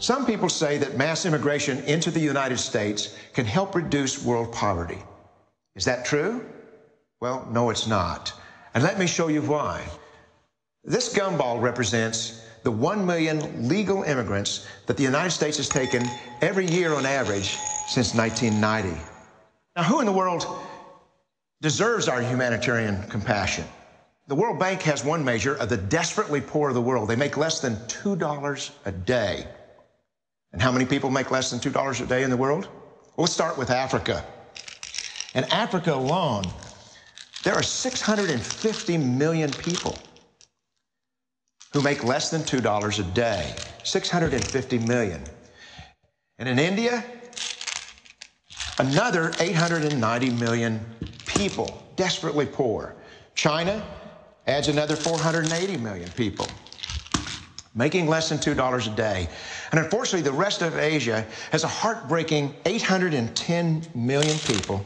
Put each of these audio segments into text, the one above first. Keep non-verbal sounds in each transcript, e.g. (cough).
Some people say that mass immigration into the United States can help reduce world poverty. Is that true? Well, no, it's not. And let me show you why. This gumball represents the 1 million legal immigrants that the United States has taken every year on average since 1990. Now, who in the world deserves our humanitarian compassion? The World Bank has one measure of the desperately poor of the world. They make less than $2 a day. And how many people make less than $2 a day in the world? Well, let's start with Africa. In Africa alone, there are 650 million people who make less than $2 a day. 650 million. And in India, another 890 million people desperately poor. China adds another 480 million people making less than $2 a day. And unfortunately, the rest of Asia has a heartbreaking 810 million people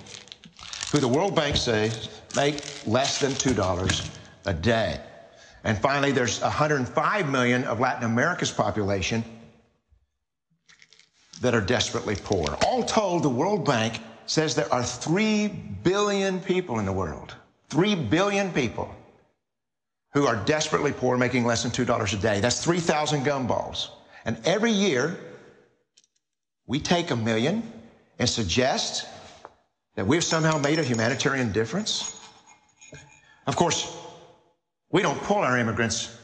who the World Bank says make less than $2 a day. And finally, there's 105 million of Latin America's population that are desperately poor. All told, the World Bank says there are 3 billion people in the world. 3 billion people who are desperately poor, making less than $2 a day. That's 3,000 gumballs. And every year, we take a million and suggest that we've somehow made a humanitarian difference. Of course, we don't pull our immigrants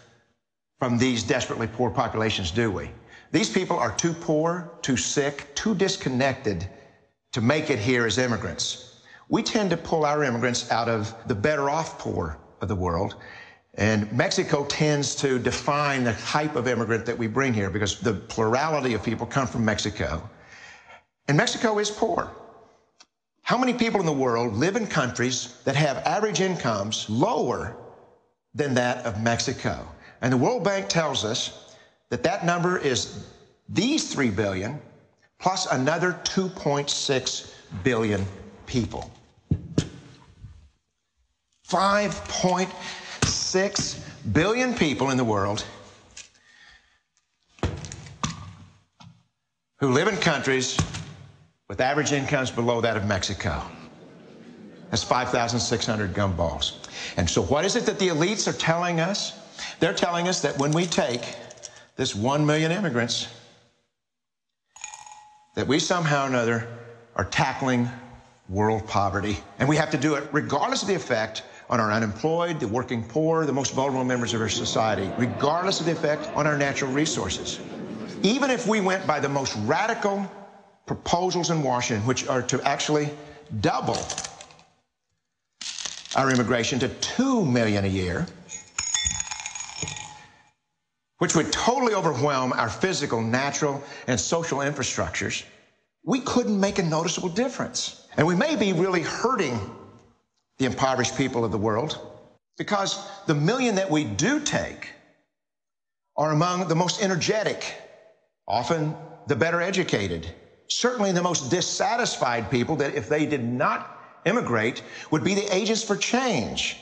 from these desperately poor populations, do we? These people are too poor, too sick, too disconnected to make it here as immigrants. We tend to pull our immigrants out of the better off poor of the world and Mexico tends to define the type of immigrant that we bring here because the plurality of people come from Mexico. And Mexico is poor. How many people in the world live in countries that have average incomes lower than that of Mexico? And the World Bank tells us that that number is these 3 billion plus another 2.6 billion people. 5. 6 billion people in the world who live in countries with average incomes below that of Mexico. That's 5,600 gumballs. And so, what is it that the elites are telling us? They're telling us that when we take this 1 million immigrants, that we somehow or another are tackling world poverty. And we have to do it regardless of the effect on our unemployed, the working poor, the most vulnerable members of our society, regardless of the effect on our natural resources. Even if we went by the most radical proposals in Washington, which are to actually double our immigration to 2 million a year, which would totally overwhelm our physical, natural, and social infrastructures, we couldn't make a noticeable difference. And we may be really hurting the impoverished people of the world because the million that we do take are among the most energetic, often the better educated, certainly the most dissatisfied people that if they did not immigrate would be the agents for change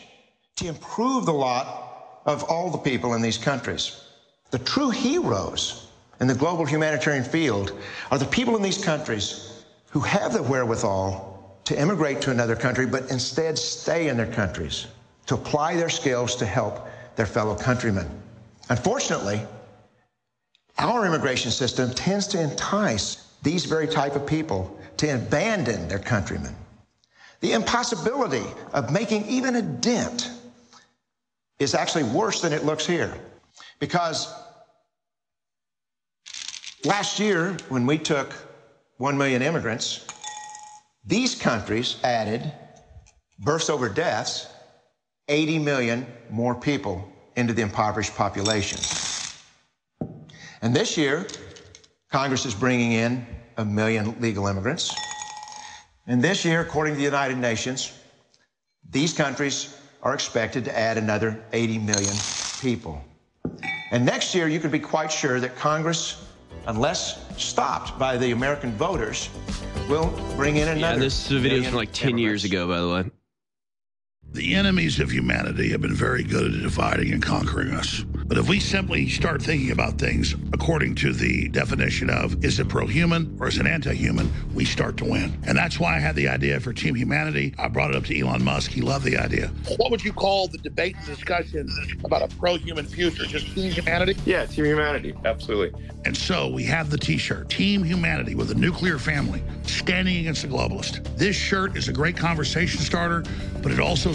to improve the lot of all the people in these countries. The true heroes in the global humanitarian field are the people in these countries who have the wherewithal to immigrate to another country, but instead stay in their countries to apply their skills to help their fellow countrymen. Unfortunately, our immigration system tends to entice these very type of people to abandon their countrymen. The impossibility of making even a dent is actually worse than it looks here. Because last year, when we took 1 million immigrants, these countries added births over deaths, 80 million more people into the impoverished population. And this year, Congress is bringing in a million legal immigrants. And this year, according to the United Nations, these countries are expected to add another 80 million people. And next year, you can be quite sure that Congress, unless stopped by the American voters, will bring in another. Yeah, this video is from like 10 years ago, by the way. The enemies of humanity have been very good at dividing and conquering us. But if we simply start thinking about things according to the definition of is it pro human or is it anti human, we start to win. And that's why I had the idea for Team Humanity. I brought it up to Elon Musk. He loved the idea. What would you call the debate and discussion about a pro human future? Just Team Humanity? Yeah, Team Humanity. Absolutely. And so we have the t shirt Team Humanity with a nuclear family standing against the globalist. This shirt is a great conversation starter, but it also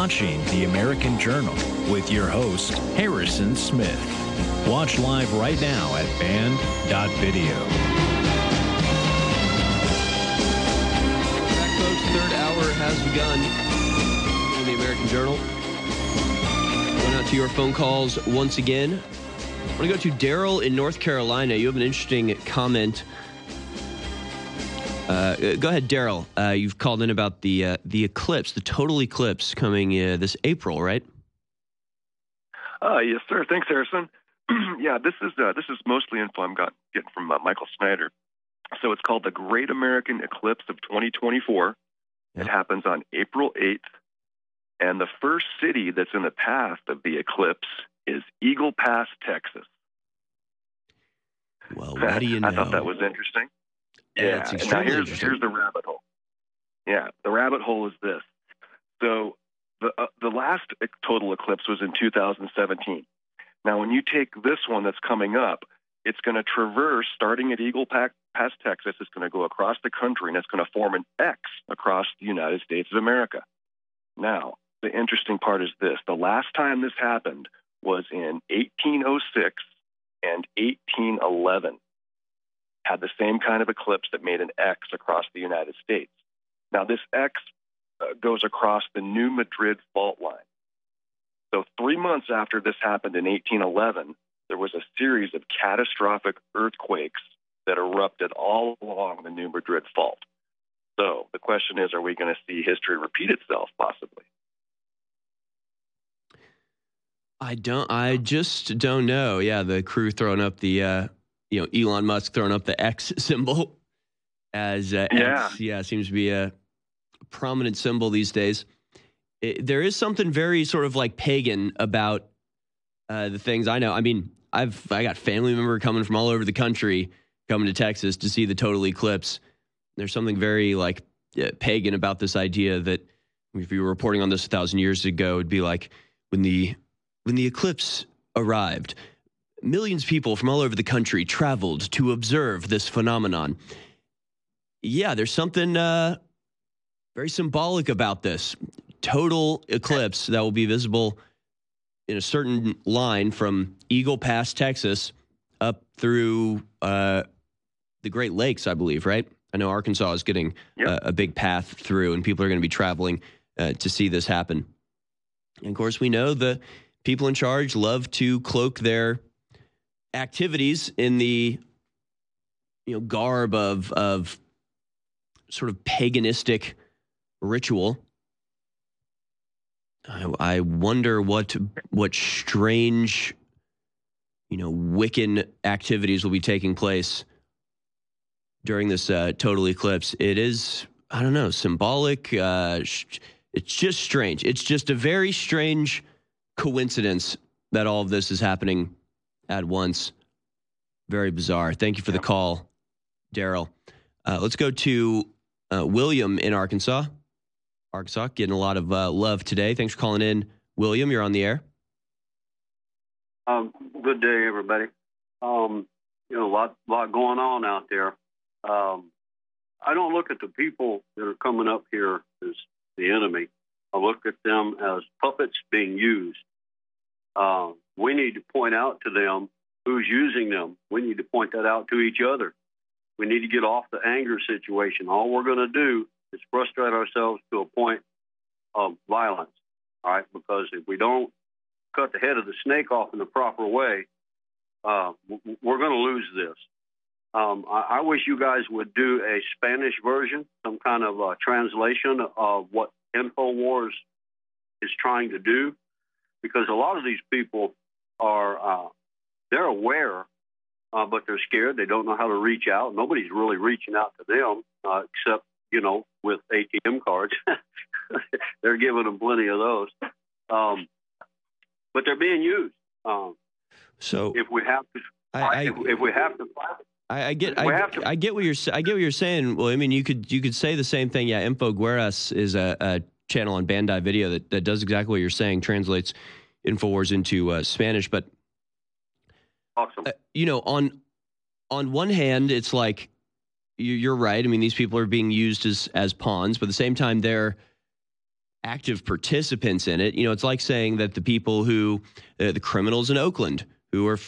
Watching The American Journal with your host, Harrison Smith. Watch live right now at banned.video. Back, folks. Third hour has begun on The American Journal. Going out to your phone calls once again. I want to go to Daryl in North Carolina. You have an interesting comment uh, go ahead, Daryl. Uh, you've called in about the uh, the eclipse, the total eclipse coming uh, this April, right? Uh, yes, sir. Thanks, Harrison. (clears throat) yeah, this is uh, this is mostly info I'm got, getting from Michael Snyder. So it's called the Great American Eclipse of 2024. Yeah. It happens on April 8th, and the first city that's in the path of the eclipse is Eagle Pass, Texas. Well, (laughs) what do you know? I thought that was interesting. Yeah, now here's here's the rabbit hole. Yeah, the rabbit hole is this. So the uh, the last total eclipse was in 2017. Now, when you take this one that's coming up, it's going to traverse starting at Eagle Pass, past Texas. It's going to go across the country and it's going to form an X across the United States of America. Now, the interesting part is this: the last time this happened was in 1806 and 1811 had the same kind of eclipse that made an X across the United States. Now, this X uh, goes across the New Madrid fault line. So, three months after this happened in 1811, there was a series of catastrophic earthquakes that erupted all along the New Madrid fault. So, the question is are we going to see history repeat itself, possibly? I don't. I just don't know. Yeah, the crew throwing up the uh, you know Elon Musk throwing up the X (laughs) symbol as uh, yeah. X, yeah seems to be a prominent symbol these days. It, there is something very sort of like pagan about uh, the things I know. I mean, I've I got family member coming from all over the country coming to Texas to see the total eclipse. There's something very like uh, pagan about this idea that if you were reporting on this a thousand years ago, it'd be like when the when the eclipse arrived, millions of people from all over the country traveled to observe this phenomenon. Yeah, there's something uh, very symbolic about this total eclipse that will be visible in a certain line from Eagle Pass, Texas, up through uh, the Great Lakes, I believe, right? I know Arkansas is getting yep. a, a, big path through, and people are going to be traveling uh, to see this happen. And of course, we know the people in charge love to cloak their activities in the you know garb of of sort of paganistic ritual. I, I wonder what what strange, you know, Wiccan activities will be taking place during this uh, total eclipse. It is, I don't know, symbolic. Uh, it's just strange. It's just a very strange coincidence that all of this is happening at once. Very bizarre. Thank you for the call, Daryl. Uh, let's go to uh, William in Arkansas. Arkansas getting a lot of uh, love today. Thanks for calling in, William. You're on the air. Um, good day, everybody. Um, you know, a lot, lot going on out there. Um, I don't look at the people that are coming up here as the enemy. I look at them as puppets being used. Uh, we need to point out to them who's using them. We need to point that out to each other. We need to get off the anger situation. All we're going to do is frustrate ourselves to a point of violence. all right? Because if we don't cut the head of the snake off in the proper way, uh, we're going to lose this. Um, I, I, wish you guys would do a Spanish version, some kind of uh, translation of what InfoWars is trying to do, because a lot of these people are uh, they're aware, uh, but they're scared. They don't know how to reach out. Nobody's really reaching out to them uh, except you know with ATM cards. (laughs) they're giving them plenty of those, um, but they're being used. Um, so if we have to, I, I, if, if, we have to. I, I get, I, I, get what you're, I get what you're saying. Well, I mean, you could, you could say the same thing. Yeah, InfoGuerras is a, a channel on Banned.Video that, that does exactly what you're saying, translates Infowars into uh, Spanish. But awesome. Uh, you know, on on one hand, it's like you're right. I mean, these people are being used as as pawns, but at the same time, they're active participants in it. You know, it's like saying that the people who, uh, the criminals in Oakland who are,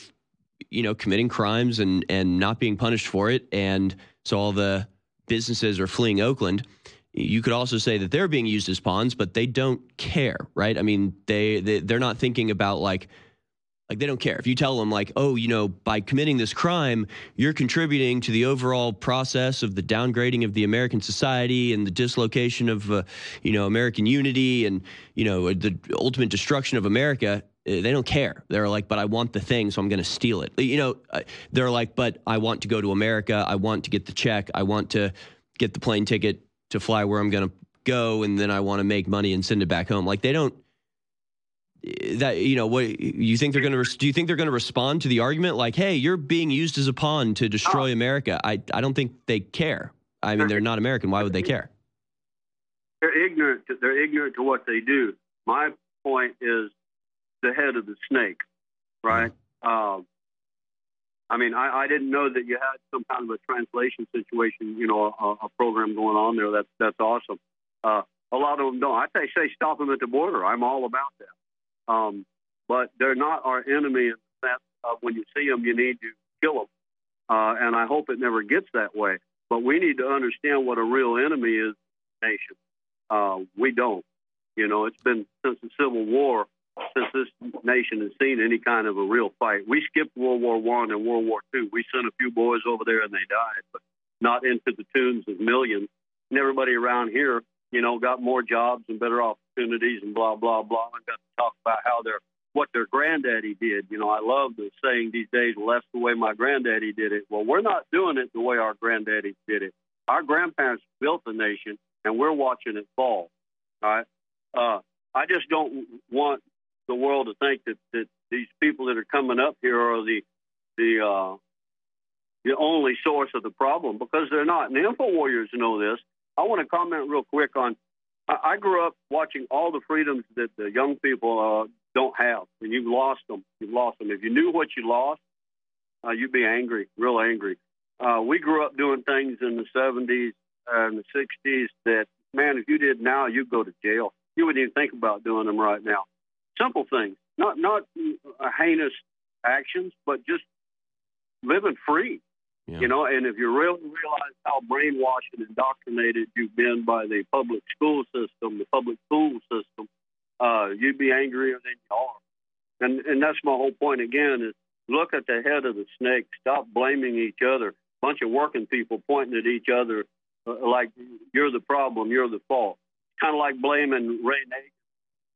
you know, committing crimes and and not being punished for it, and so all the businesses are fleeing Oakland. You could also say that they're being used as pawns, but they don't care, right? I mean, they, they they're not thinking about like like they don't care. If you tell them like, "Oh, you know, by committing this crime, you're contributing to the overall process of the downgrading of the American society and the dislocation of uh, you know, American unity and, you know, the ultimate destruction of America." Uh, they don't care. They're like, "But I want the thing, so I'm going to steal it." You know, uh, they're like, "But I want to go to America. I want to get the check. I want to get the plane ticket to fly where I'm going to go and then I want to make money and send it back home." Like they don't that you know what you think they're going to do you think they're going to respond to the argument? Like hey you're being used as a pawn to destroy oh. america. I i don't think they care. I mean they're not american. Why would they care? They're ignorant to, they're ignorant to what they do. My point is the head of the snake right? Mm-hmm. um, i mean I, I didn't know that you had some kind of a translation situation you know a, a program going on there that's that's awesome uh, a lot of them don't i say say stop them at the border i'm all about that um, but they're not our enemy in the sense of when you see them, you need to kill them. Uh, and I hope it never gets that way. But we need to understand what a real enemy is nation. Uh, we don't. You know, it's been since the Civil War, since this nation has seen any kind of a real fight. We skipped World War One and World War Two. We sent a few boys over there and they died, but not into the tunes of millions. And everybody around here you know, got more jobs and better opportunities and blah, blah, blah. And got to talk about how their what their granddaddy did. You know, I love the saying these days, well, that's the way my granddaddy did it. Well, we're not doing it the way our granddaddy did it. Our grandparents built the nation, and we're watching it fall. All right. Uh, I just don't want the world to think that, that these people that are coming up here are the the uh, the only source of the problem because they're not. And the info warriors know this. I want to comment real quick on. I, I grew up watching all the freedoms that the young people uh, don't have, and you've lost them. You've lost them. If you knew what you lost, uh, you'd be angry, real angry. Uh, we grew up doing things in the 70s and the 60s that, man, if you did now, you'd go to jail. You wouldn't even think about doing them right now. Simple things, not not uh, heinous actions, but just living free. Yeah. You know, and if you really realize how brainwashed and indoctrinated you've been by the public school system, the public school system, uh, you'd be angrier than you are. And and that's my whole point again is look at the head of the snake. Stop blaming each other. Bunch of working people pointing at each other uh, like you're the problem, you're the fault. Kind of like blaming Ray Nagin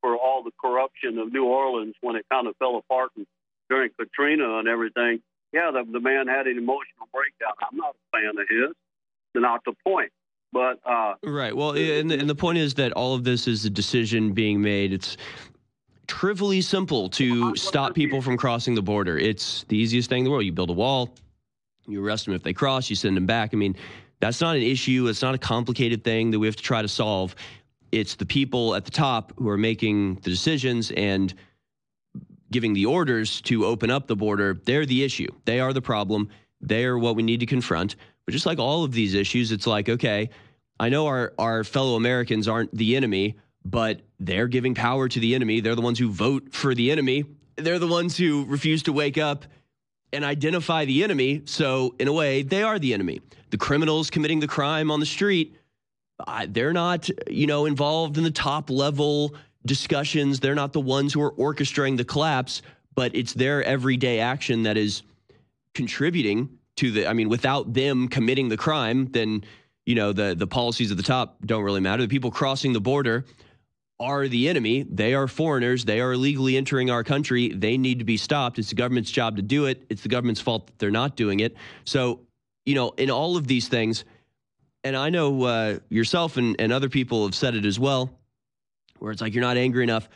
for all the corruption of New Orleans when it kind of fell apart and during Katrina and everything yeah, the, the man had an emotional breakdown. I'm not a fan of his. Not the point. But uh, right. Well, and and the point is that all of this is a decision being made. It's trivially simple to stop people from crossing the border. It's the easiest thing in the world. You build a wall, you arrest them if they cross, you send them back. I mean, that's not an issue. It's not a complicated thing that we have to try to solve. It's the people at the top who are making the decisions and giving the orders to open up the border, they're the issue. They are the problem. They are what we need to confront. But just like all of these issues, it's like, okay, I know our, our fellow Americans aren't the enemy, but they're giving power to the enemy. They're the ones who vote for the enemy. They're the ones who refuse to wake up and identify the enemy. So, in a way, they are the enemy. The criminals committing the crime on the street, uh, they're not, you know, involved in the top level discussions. They're not the ones who are orchestrating the collapse, but it's their everyday action that is contributing to the. I mean, without them committing the crime, then you know the the policies at the top don't really matter. The people crossing the border are the enemy. They are foreigners. They are illegally entering our country. They need to be stopped. It's the government's job to do it. It's the government's fault that they're not doing it. So, you know, in all of these things, and I know uh, yourself and, and other people have said it as well, where it's like you're not angry enough.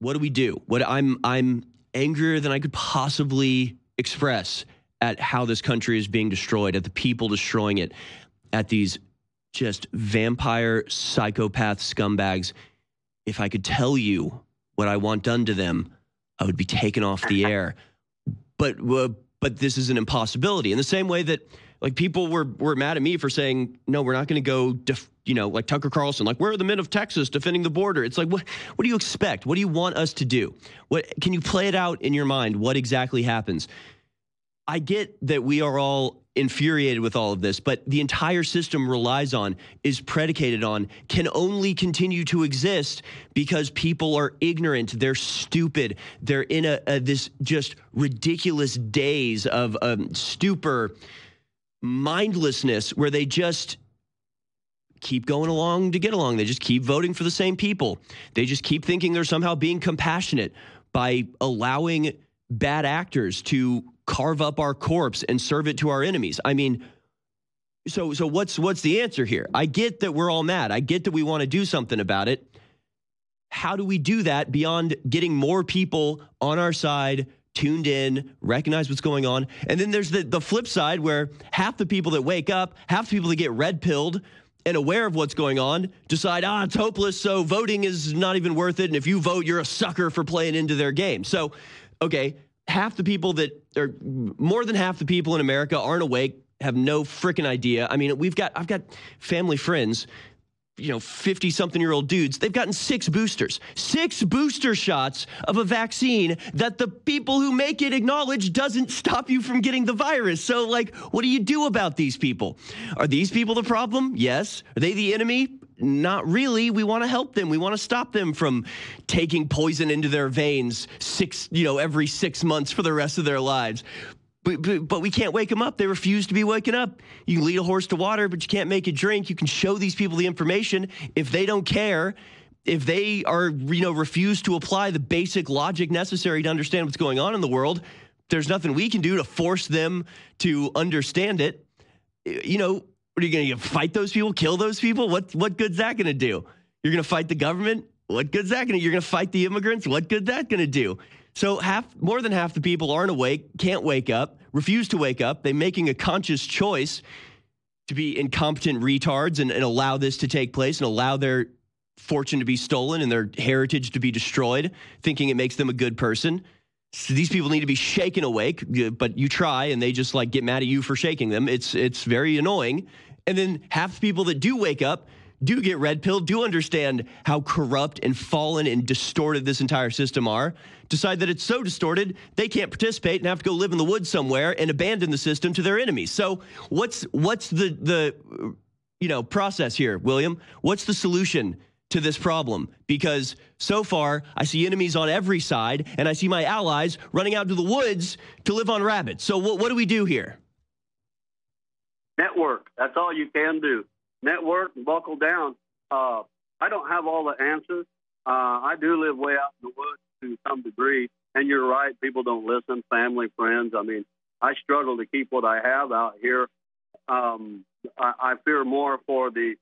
What do we do? What I'm I'm angrier than I could possibly express at how this country is being destroyed, at the people destroying it, at these just vampire psychopath scumbags. If I could tell you what I want done to them, I would be taken off the air. But uh, but this is an impossibility. In the same way that like people were were mad at me for saying no, we're not going to go. Def- you know, like Tucker Carlson, like where are the men of Texas defending the border? It's like what what do you expect? What do you want us to do? What can you play it out in your mind? What exactly happens? I get that we are all infuriated with all of this, but the entire system relies on, is predicated on, can only continue to exist because people are ignorant, they're stupid, they're in a, a this just ridiculous daze of um, stupor, mindlessness, where they just keep going along to get along. They just keep voting for the same people. They just keep thinking they're somehow being compassionate by allowing bad actors to carve up our corpse and serve it to our enemies. I mean, so so what's what's the answer here? I get that we're all mad. I get that we want to do something about it. How do we do that beyond getting more people on our side, tuned in, recognize what's going on? And then there's the the flip side where half the people that wake up, half the people that get red pilled and aware of what's going on decide, ah, it's hopeless, so voting is not even worth it. And if you vote, you're a sucker for playing into their game. So, okay, half the people that are more than half the people in America aren't awake, have no freaking idea. I mean, we've got I've got family friends you know, 50 something year old dudes, they've gotten six boosters, six booster shots of a vaccine that the people who make it acknowledge doesn't stop you from getting the virus. So, like, what do you do about these people? Are these people the problem? Yes. Are they the enemy? Not really. We want to help them. We want to stop them from taking poison into their veins six, you know, every six months for the rest of their lives. But, but, but, we can't wake them up. They refuse to be waken up. You lead a horse to water, but you can't make it drink. You can show these people the information. If they don't care, if they are, you know, refuse to apply the basic logic necessary to understand what's going on in the world, there's nothing we can do to force them to understand it. You know, what are you going to fight those people, kill those people? What what good's that going to do? You're going to fight the government? What good's that going to? You're going to fight the immigrants? What good's that going to do? So half, more than half the people aren't awake, can't wake up, refuse to wake up. They're making a conscious choice to be incompetent retards and, and allow this to take place and allow their fortune to be stolen and their heritage to be destroyed, thinking it makes them a good person. So these people need to be shaken awake, but you try and they just like get mad at you for shaking them. It's it's very annoying. And then half the people that do wake up do get red pill, do understand how corrupt and fallen and distorted this entire system are, decide that it's so distorted they can't participate and have to go live in the woods somewhere and abandon the system to their enemies. So what's what's the the you know process here, William? What's the solution to this problem? Because so far I see enemies on every side and I see my allies running out to the woods to live on rabbits. So what what do we do here? Network. That's all you can do network and buckle down. Uh, I don't have all the answers. Uh, I do live way out in the woods to some degree, and you're right. People don't listen. Family, friends. I mean, I struggle to keep what I have out here. Um, I, I fear more for the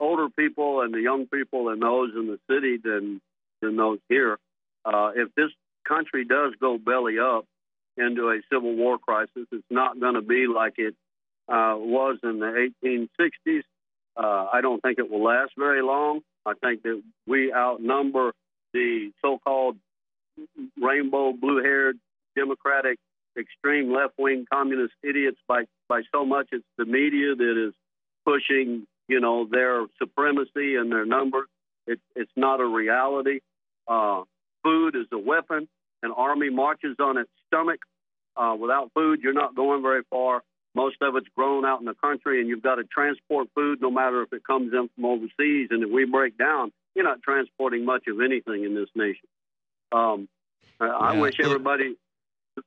older people and the young people and those in the city than than those here. Uh, if this country does go belly up into a civil war crisis, it's not going to be like it uh, was in the 1860s uh, I don't think it will last very long. I think that we outnumber the so-called rainbow blue-haired Democratic extreme left-wing communist idiots by by so much. It's the media that is pushing, you know, their supremacy and their numbers. It, it's not a reality. Uh, food is a weapon. An army marches on its stomach. Uh, without food, you're not going very far. Most of it's grown out in the country, and you've got to transport food no matter if it comes in from overseas. And if we break down, you're not transporting much of anything in this nation. Um, I, I Yeah. wish everybody.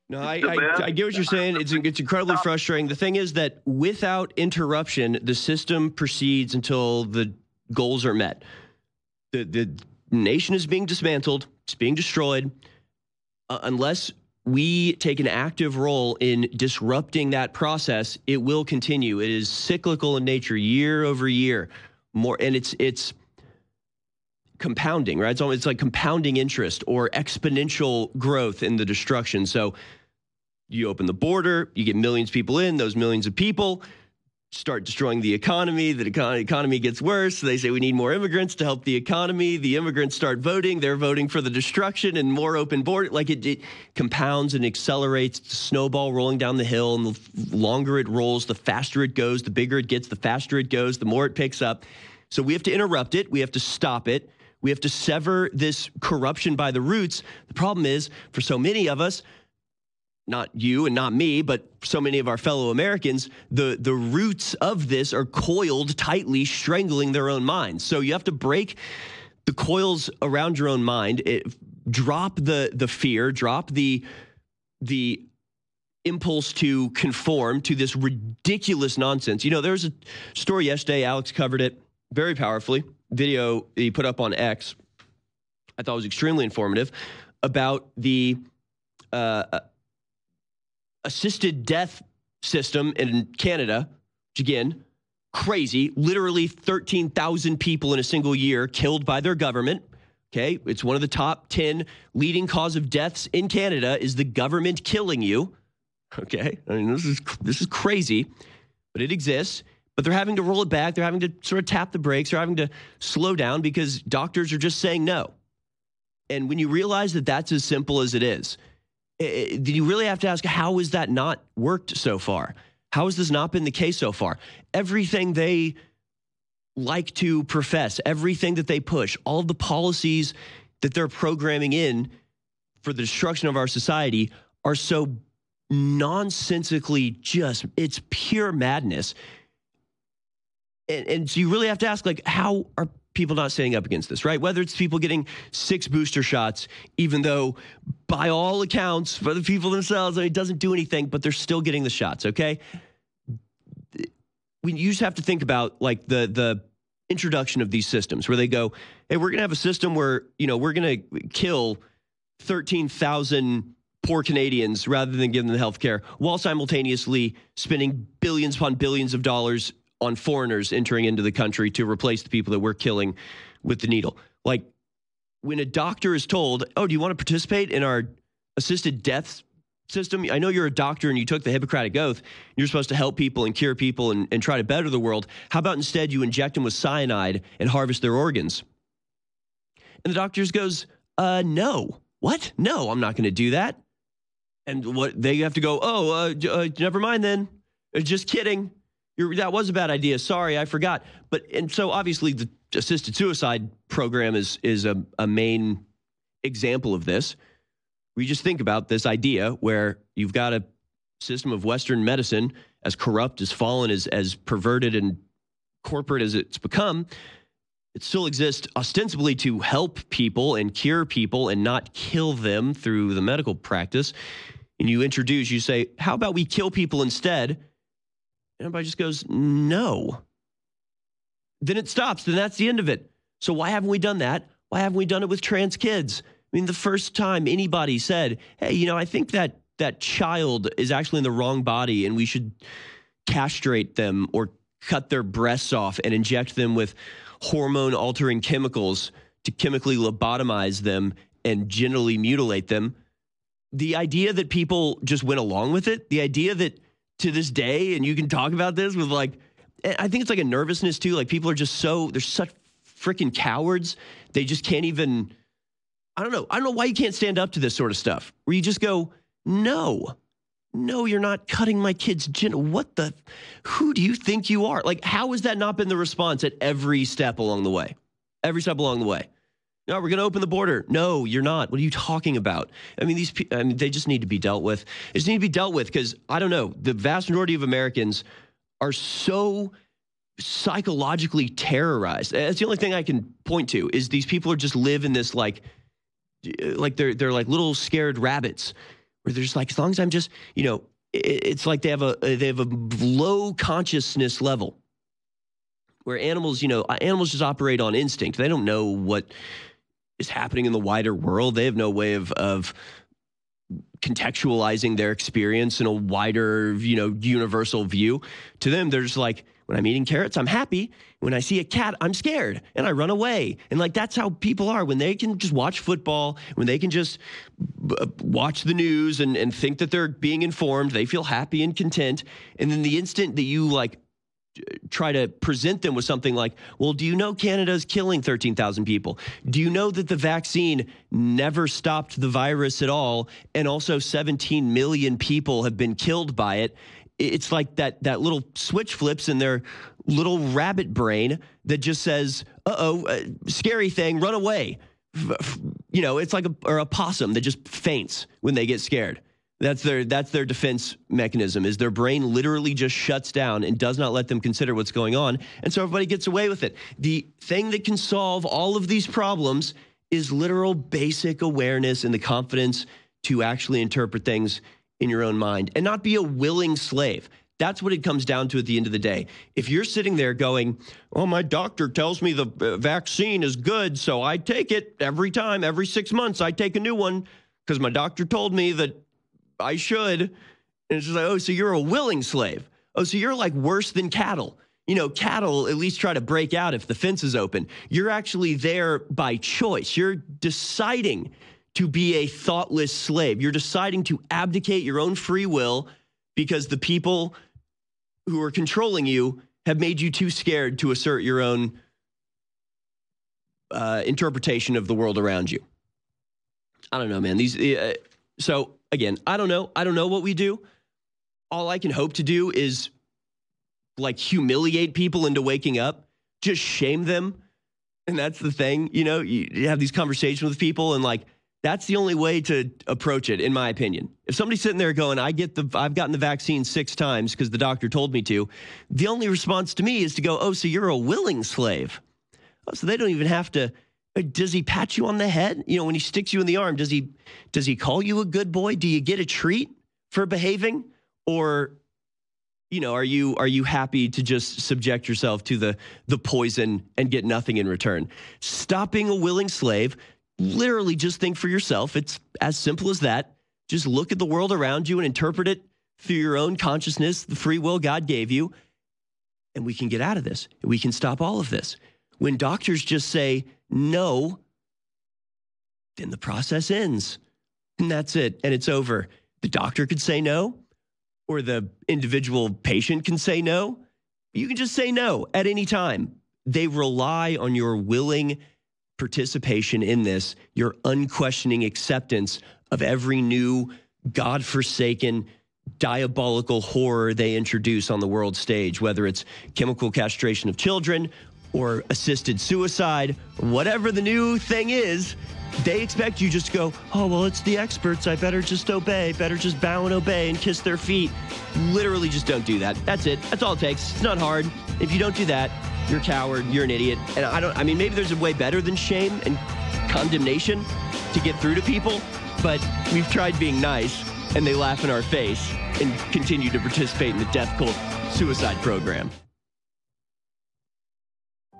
No, I, I. I get what you're saying. It's it's incredibly frustrating. The thing is that without interruption, the system proceeds until the goals are met. The the nation is being dismantled. It's being destroyed. Uh, unless we take an active role in disrupting that process, it will continue. It is cyclical in nature, year over year. More, and it's it's compounding, right? It's, almost, it's like compounding interest or exponential growth in the destruction. So you open the border, you get millions of people in, those millions of people start destroying the economy. The econ- economy gets worse. They say we need more immigrants to help the economy. The immigrants start voting. They're voting for the destruction and more open border. Like it, it compounds and accelerates. The snowball rolling down the hill. And the longer it rolls, the faster it goes. The bigger it gets, the faster it goes, the more it picks up. So we have to interrupt it. We have to stop it. We have to sever this corruption by the roots. The problem is, for so many of us, not you and not me, but so many of our fellow Americans, the, the roots of this are coiled tightly, strangling their own minds. So you have to break the coils around your own mind, it, drop the, the fear, drop the, the impulse to conform to this ridiculous nonsense. You know, there was a story yesterday, Alex covered it very powerfully, video he put up on X. I thought was extremely informative about the uh, assisted death system in Canada, which again, crazy. Literally 13,000 people in a single year killed by their government. Okay, it's one of the top 10 leading cause of deaths in Canada is the government killing you. Okay, I mean this is this is crazy, but it exists. But they're having to roll it back. They're having to sort of tap the brakes. They're having to slow down because doctors are just saying no. And when you realize that that's as simple as it is, Eh, eh, did you really have to ask how has that not worked so far? How has this not been the case so far? Everything they like to profess, everything that they push, all the policies that they're programming in for the destruction of our society are so nonsensically just, it's pure madness. And, and so you really have to ask, like, how are people not standing up against this, right? Whether it's people getting six booster shots, even though by all accounts, for the people themselves, it doesn't do anything, but they're still getting the shots, okay? We you just have to think about like the the introduction of these systems where they go, hey, we're gonna have a system where, you know, we're gonna kill 13,000 poor Canadians rather than give them the health care while simultaneously spending billions upon billions of dollars on foreigners entering into the country to replace the people that we're killing with the needle. Like when a doctor is told, "Oh, do you want to participate in our assisted death system?" I know you're a doctor and you took the Hippocratic oath. You're supposed to help people and cure people and, and try to better the world. How about instead you inject them with cyanide and harvest their organs? And the doctor just goes, "Uh, no. What? No, I'm not going to do that." And what they have to go, "Oh, uh, uh never mind then. Uh, Just kidding." You're, that was a bad idea. Sorry, I forgot. But and so obviously the assisted suicide program is is a, a main example of this. We just think about this idea where you've got a system of Western medicine as corrupt, as fallen, as as perverted and corporate as it's become. It still exists ostensibly to help people and cure people and not kill them through the medical practice. And you introduce, you say, how about we kill people instead? Everybody just goes, no. Then it stops. Then that's the end of it. So why haven't we done that? Why haven't we done it with trans kids? I mean, the first time anybody said, hey, you know, I think that that child is actually in the wrong body and we should castrate them or cut their breasts off and inject them with hormone altering chemicals to chemically lobotomize them and genitally mutilate them. The idea that people just went along with it, the idea that to this day, and you can talk about this with like, I think it's like a nervousness too. Like people are just so, they're such freaking cowards. They just can't even, I don't know. I don't know why you can't stand up to this sort of stuff where you just go, no, no, you're not cutting my kid's. What the, who do you think you are? Like, how has that not been the response at every step along the way? Every step along the way. No, we're going to open the border. No, you're not. What are you talking about? I mean, these, I mean, they just need to be dealt with. They just need to be dealt with because I don't know. The vast majority of Americans are so psychologically terrorized. That's the only thing I can point to is these people are just live in this like like they're they're like little scared rabbits where they're just like as long as I'm just you know it's like they have a uh, they have a low consciousness level where animals you know uh, animals just operate on instinct they don't know what is happening in the wider world they have no way of of contextualizing their experience in a wider you know universal view to them they're just like when I'm eating carrots, I'm happy. When I see a cat, I'm scared and I run away. And like that's how people are when they can just watch football, when they can just b- uh, watch the news and, and think that they're being informed, they feel happy and content. And then the instant that you like try to present them with something like, well, do you know Canada's killing 13,000 people? Do you know that the vaccine never stopped the virus at all? And also 17 million people have been killed by it it's like that that little switch flips in their little rabbit brain that just says, "Uh-oh, uh, scary thing, run away." You know, it's like a or a possum that just faints when they get scared. That's their that's their defense mechanism. Is their brain literally just shuts down and does not let them consider what's going on, and so everybody gets away with it. The thing that can solve all of these problems is literal basic awareness and the confidence to actually interpret things in your own mind and not be a willing slave. That's what it comes down to at the end of the day. If you're sitting there going, "Well, my doctor tells me the uh, vaccine is good, so I take it every time, every 6 months I take a new one because my doctor told me that I should." And it's just like, "Oh, so you're a willing slave. Oh, so you're like worse than cattle." You know, cattle at least try to break out if the fence is open. You're actually there by choice. You're deciding to be a thoughtless slave. You're deciding to abdicate your own free will because the people who are controlling you have made you too scared to assert your own uh, interpretation of the world around you. I don't know, man. These uh, so again, I don't know. I don't know what we do. All I can hope to do is like humiliate people into waking up, just shame them. And that's the thing, you know, you, have these conversations with people and like that's the only way to approach it, in my opinion. If somebody's sitting there going, "I get the, I've gotten the vaccine six times because the doctor told me to," the only response to me is to go, "Oh, so you're a willing slave." Oh, so they don't even have to. Does he pat you on the head? You know, when he sticks you in the arm, does he does he call you a good boy? Do you get a treat for behaving, or you know, are you are you happy to just subject yourself to the the poison and get nothing in return? Stop being a willing slave literally just think for yourself. It's as simple as that. Just look at the world around you and interpret it through your own consciousness, the free will God gave you, and we can get out of this. We can stop all of this. When doctors just say no, then the process ends. And that's it. And it's over. The doctor could say no, or the individual patient can say no. You can just say no at any time. They rely on your willing participation in this, your unquestioning acceptance of every new God-forsaken diabolical horror they introduce on the world stage, whether it's chemical castration of children or assisted suicide, whatever the new thing is, they expect you just to go, oh, well, it's the experts. I better just obey, better just bow and obey and kiss their feet. Literally, just don't do that. That's it. That's all it takes. It's not hard. If you don't do that, you're a coward, you're an idiot. And I don't, I mean, maybe there's a way better than shame and condemnation to get through to people, but we've tried being nice and they laugh in our face and continue to participate in the death cult suicide program.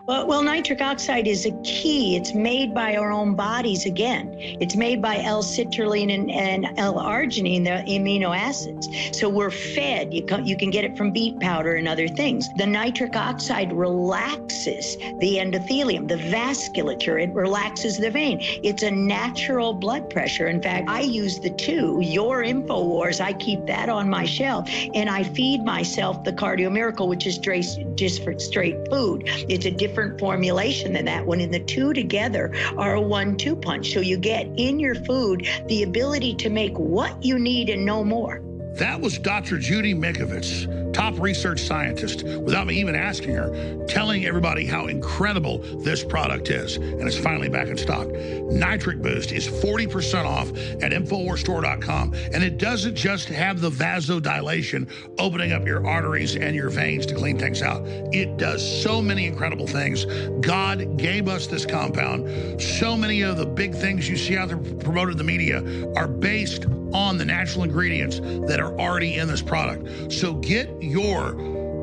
Well, well, nitric oxide is a key. It's made by our own bodies again. It's made by L-citrulline and, and L-arginine, the amino acids. So we're fed. You can, you can get it from beet powder and other things. The nitric oxide relaxes the endothelium, the vasculature. It relaxes the vein. It's a natural blood pressure. In fact, I use the two, your InfoWars, I keep that on my shelf, and I feed myself the Cardio Miracle, which is just for straight food. It's a different different formulation than that one. And the two together are a one two punch. So you get in your food the ability to make what you need and no more. That was Dr. Judy Mikovits top research scientist, without me even asking her, telling everybody how incredible this product is. And it's finally back in stock. Nitric Boost is 40% off at InfoWarsStore.com. And it doesn't just have the vasodilation, opening up your arteries and your veins to clean things out. It does so many incredible things. God gave us this compound. So many of the big things you see out there promoted in the media are based on the natural ingredients that are already in this product. So get your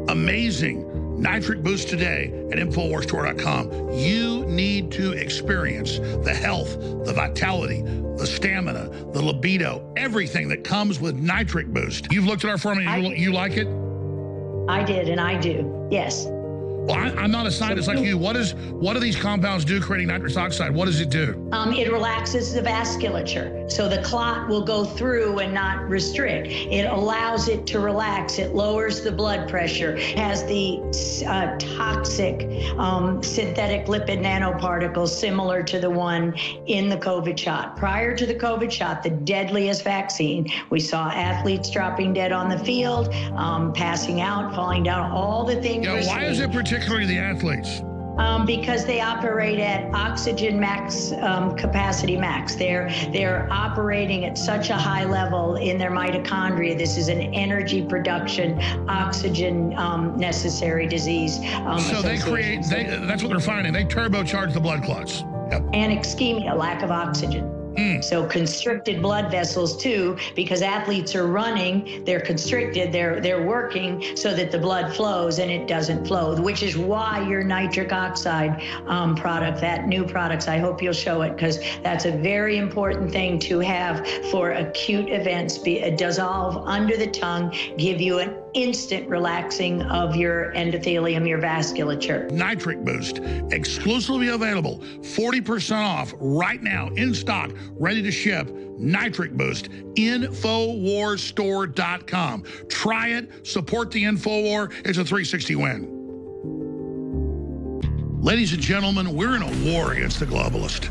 amazing Nitric Boost today at InfoWarsStore.com. You need to experience the health, the vitality, the stamina, the libido, everything that comes with Nitric Boost. You've looked at our formula, you, you like it? I did, and I do, yes. Well, I, am not a scientist like you. What is what do these compounds do creating nitrous oxide? What does it do? Um, it relaxes the vasculature, so the clot will go through and not restrict. It allows it to relax. It lowers the blood pressure. Has the uh, toxic um, synthetic lipid nanoparticles similar to the one in the COVID shot. Prior to the COVID shot, the deadliest vaccine, we saw athletes dropping dead on the field, um, passing out, falling down, all the things. Yeah, why is it particularly the athletes? Um, because they operate at oxygen max um, capacity max. They're they're operating at such a high level in their mitochondria. This is an energy production, oxygen um, necessary disease. Um, so they create. They, that's what they're finding. They turbocharge the blood clots. Yep. And ischemia, lack of oxygen. Mm. So constricted blood vessels too, because athletes are running, they're constricted, they're they're working so that the blood flows and it doesn't flow, which is why your nitric oxide um, product, that new products, I hope you'll show it because that's a very important thing to have for acute events. Be dissolve under the tongue, give you an instant relaxing of your endothelium, your vasculature. Nitric Boost, exclusively available, 40% off right now in stock, ready to ship. Nitric Boost, InfoWarsStore.com. Try it, support the InfoWar. It's a 360 win. Ladies and gentlemen, we're in a war against the globalist,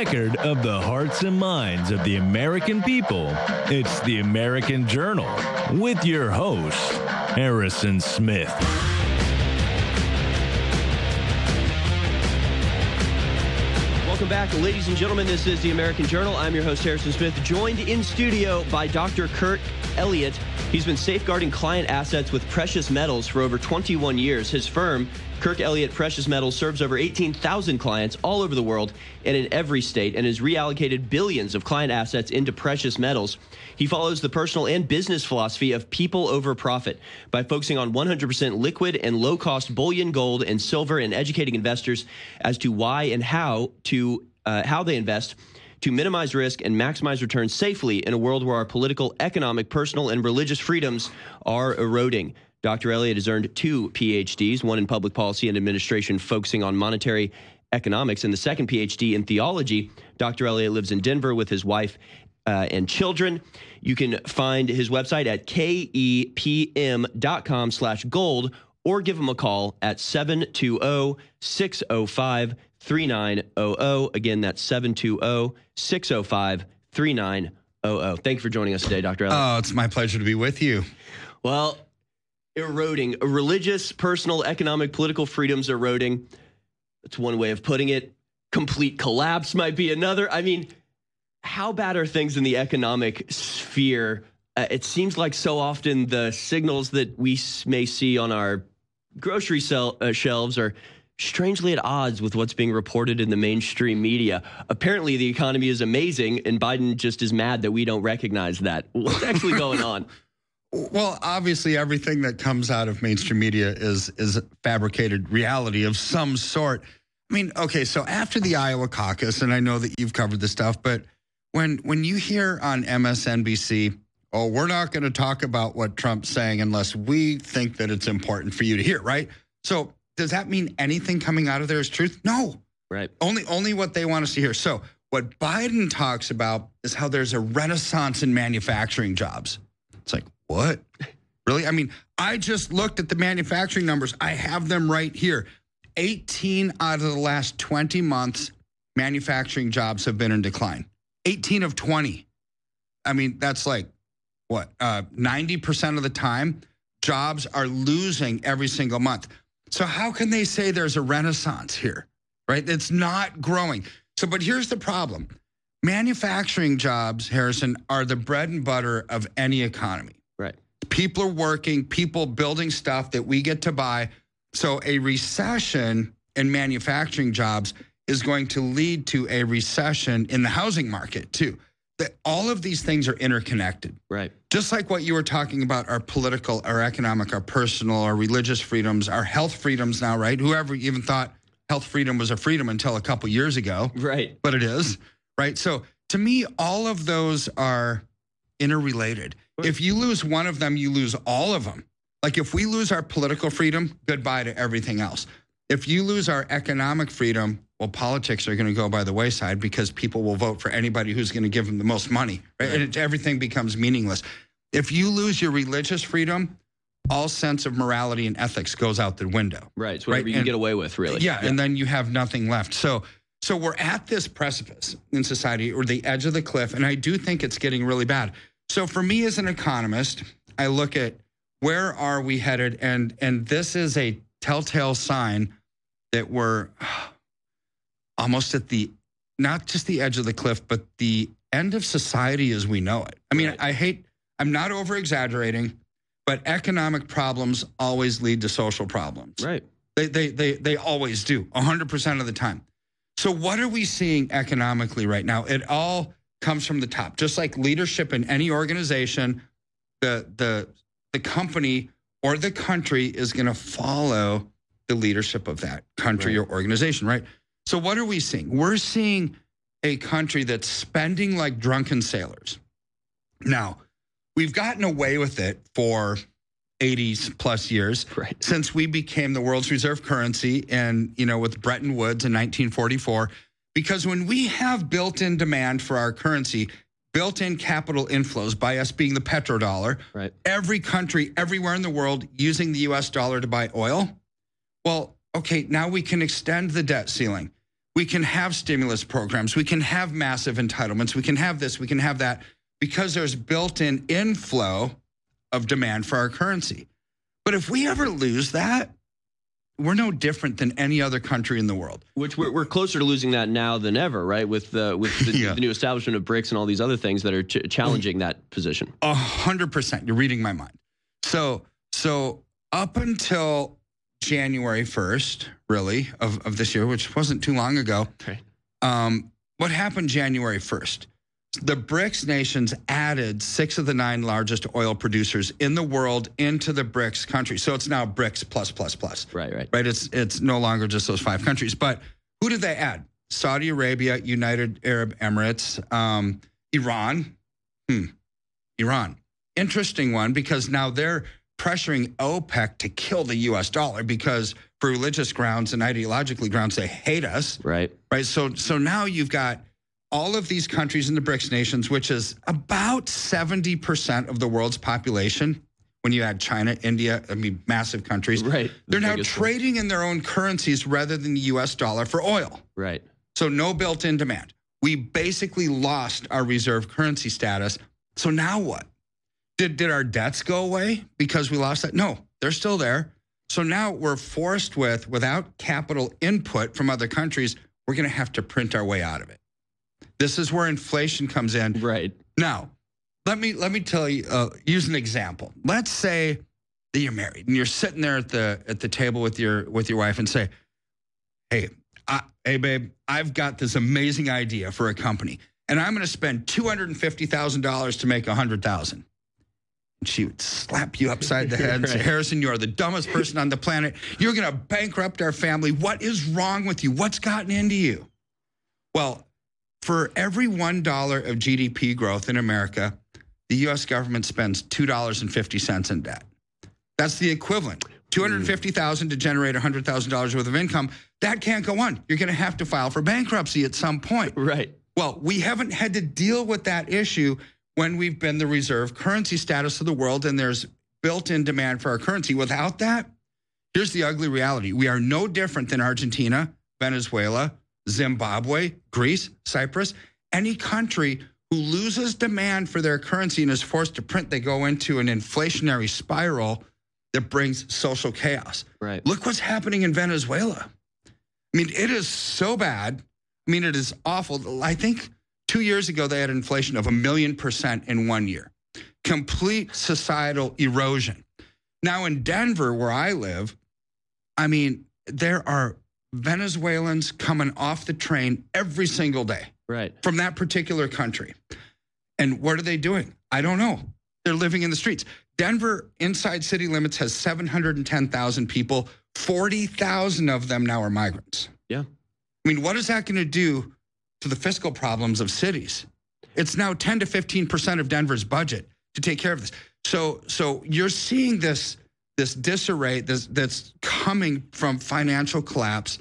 Record of the hearts and minds of the American people. It's the American Journal with your host, Harrison Smith. Welcome back, ladies and gentlemen. This is the American Journal. I'm your host, Harrison Smith, joined in studio by Dr. Kirk Elliott. He's been safeguarding client assets with precious metals for over 21 years. His firm, Kirk Elliott Precious Metals serves over 18,000 clients all over the world and in every state and has reallocated billions of client assets into precious metals. He follows the personal and business philosophy of people over profit by focusing on 100% liquid and low cost bullion, gold, and silver and educating investors as to why and how to uh, how they invest to minimize risk and maximize returns safely in a world where our political, economic, personal, and religious freedoms are eroding. Dr. Elliott has earned two PhDs, one in public policy and administration, focusing on monetary economics, and the second PhD in theology. Dr. Elliott lives in Denver with his wife uh, and children. You can find his website at kepm.com slash gold or give him a call at 720-605-3900. Again, that's 720-605-3900. Thank you for joining us today, Dr. Elliott. Oh, it's my pleasure to be with you. Well, eroding. Religious, personal, economic, political freedoms eroding. That's one way of putting it. Complete collapse might be another. I mean, how bad are things in the economic sphere? Uh, it seems like so often the signals that we may see on our grocery sell, uh, shelves are strangely at odds with what's being reported in the mainstream media. Apparently, the economy is amazing, and Biden just is mad that we don't recognize that. What's actually (laughs) going on? Well, obviously, everything that comes out of mainstream media is is fabricated reality of some sort. I mean, okay, so after the Iowa caucus, and I know that you've covered this stuff, but when when you hear on MSNBC, oh, we're not going to talk about what Trump's saying unless we think that it's important for you to hear, right? So does that mean anything coming out of there is truth? No. Right. Only only what they want us to hear. So what Biden talks about is how there's a renaissance in manufacturing jobs. It's like, what? Really? I mean, I just looked at the manufacturing numbers. I have them right here. 18 out of the last 20 months, manufacturing jobs have been in decline. 18 of 20. I mean, that's like what? Uh, 90% of the time, jobs are losing every single month. So, how can they say there's a renaissance here, right? It's not growing. So, but here's the problem manufacturing jobs, Harrison, are the bread and butter of any economy. People are working, people building stuff that we get to buy. So a recession in manufacturing jobs is going to lead to a recession in the housing market too. That all of these things are interconnected. Right. Just like what you were talking about our political, our economic, our personal, our religious freedoms, our health freedoms now, right? Whoever even thought health freedom was a freedom until a couple years ago. Right. But it is, right? So to me, all of those are interrelated. If you lose one of them, you lose all of them. Like if we lose our political freedom, goodbye to everything else. If you lose our economic freedom, well, politics are going to go by the wayside because people will vote for anybody who's going to give them the most money. Right? And it, everything becomes meaningless. If you lose your religious freedom, all sense of morality and ethics goes out the window. Right. It's whatever right? you and, get away with, really. Yeah, yeah, and then you have nothing left. So, so we're at this precipice in society, or the edge of the cliff, and I do think it's getting really bad. So for me as an economist, I look at where are we headed and and this is a telltale sign that we're almost at the not just the edge of the cliff but the end of society as we know it. I mean. I hate I'm not over exaggerating, but economic problems always lead to social problems. Right. They they they they always do 100% of the time. So what are we seeing economically right now? It all comes from the top. Just like leadership in any organization, the the the company or the country is going to follow the leadership of that country right. or organization, right? So what are we seeing? We're seeing a country that's spending like drunken sailors. Now, we've gotten away with it for 80 plus years right. since we became the world's reserve currency and you know with Bretton Woods in 1944 because when we have built in demand for our currency, built in capital inflows by us being the petrodollar, right. every country everywhere in the world using the US dollar to buy oil, well, okay, now we can extend the debt ceiling. We can have stimulus programs. We can have massive entitlements. We can have this, we can have that because there's built in inflow of demand for our currency. But if we ever lose that, we're no different than any other country in the world. Which we're, we're closer to losing that now than ever, right? With the with the, (laughs) yeah. the new establishment of BRICS and all these other things that are ch- challenging that position. A hundred percent. You're reading my mind. So so up until January first, really of of this year, which wasn't too long ago. Okay. Um, what happened January first? The BRICS nations added six of the nine largest oil producers in the world into the BRICS country. So it's now BRICS plus plus plus. Right, right. Right. It's it's no longer just those five countries. But who did they add? Saudi Arabia, United Arab Emirates, um, Iran. Hmm. Iran. Interesting one because now they're pressuring OPEC to kill the US dollar because for religious grounds and ideologically grounds, they hate us. Right. Right. So so now you've got all of these countries in the BRICS nations, which is about 70% of the world's population, when you add China, India, I mean, massive countries, right? They're now trading one. in their own currencies rather than the US dollar for oil. Right. So no built in demand. We basically lost our reserve currency status. So now what? Did, did our debts go away because we lost that? No, they're still there. So now we're forced with, without capital input from other countries, we're going to have to print our way out of it. This is where inflation comes in. Right. Now, let me let me tell you uh, use an example. Let's say that you're married and you're sitting there at the at the table with your with your wife and say, "Hey, I, hey babe, I've got this amazing idea for a company, and I'm going to spend two hundred and fifty thousand dollars to make a hundred thousand. And she would slap you upside the head and say, (laughs) Right. Harrison, you are the dumbest person on the planet. You're going to bankrupt our family. What is wrong with you? What's gotten into you? Well, for every $1 of GDP growth in America, the US government spends $2.50 in debt. That's the equivalent. Hmm. 250,000 to generate $100,000 worth of income. That can't go on. You're going to have to file for bankruptcy at some point. Right. Well, we haven't had to deal with that issue when we've been the reserve currency status of the world and there's built-in demand for our currency. Without that, here's the ugly reality. We are no different than Argentina, Venezuela, Zimbabwe, Greece, Cyprus, any country who loses demand for their currency and is forced to print, they go into an inflationary spiral that brings social chaos. Right. Look what's happening in Venezuela. I mean, it is so bad. I mean, it is awful. I think two years ago, they had inflation of a million percent in one year. Complete societal erosion. Now, in Denver, where I live, I mean, there are Venezuelans coming off the train every single day Right. from that particular country. And what are they doing? I don't know. They're living in the streets. Denver inside city limits has 710,000 people. 40,000 of them now are migrants. Yeah. I mean, what is that going to do to the fiscal problems of cities? It's now 10 to 15% of Denver's budget to take care of this. So so you're seeing this this disarray this, that's coming from financial collapse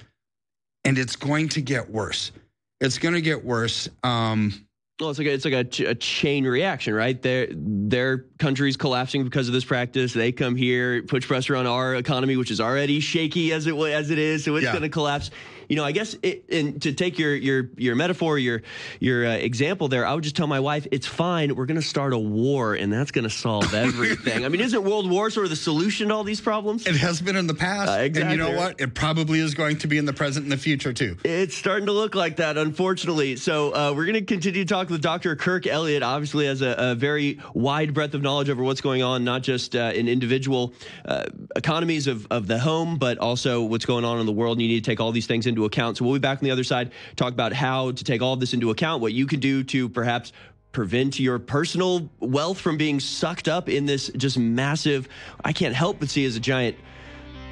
and it's going to get worse. It's going to get worse. Um, Well, it's like a, it's like a, ch- a chain reaction, right? Their their country's collapsing because of this practice. They come here, push pressure on our economy, which is already shaky as it as it is, so it's Yeah. going to collapse. You know, I guess, it, and to take your your your metaphor, your your uh, example there, I would just tell my wife, it's fine. We're going to start a war, and that's going to solve (laughs) everything. I mean, isn't World War sort of the solution to all these problems? it has been in the past. Uh, And you know what? It probably is going to be in the present and the future too. It's starting to look like that, unfortunately. So uh, we're going to continue to talk with Dr. Kirk Elliott. Obviously, has a, a very wide breadth of knowledge over what's going on, not just uh, in individual uh, economies of, of the home, but also what's going on in the world. And you need to take all these things into account. So we'll be back on the other side, talk about how to take all of this into account, what you can do to perhaps prevent your personal wealth from being sucked up in this just massive, I can't help but see as a giant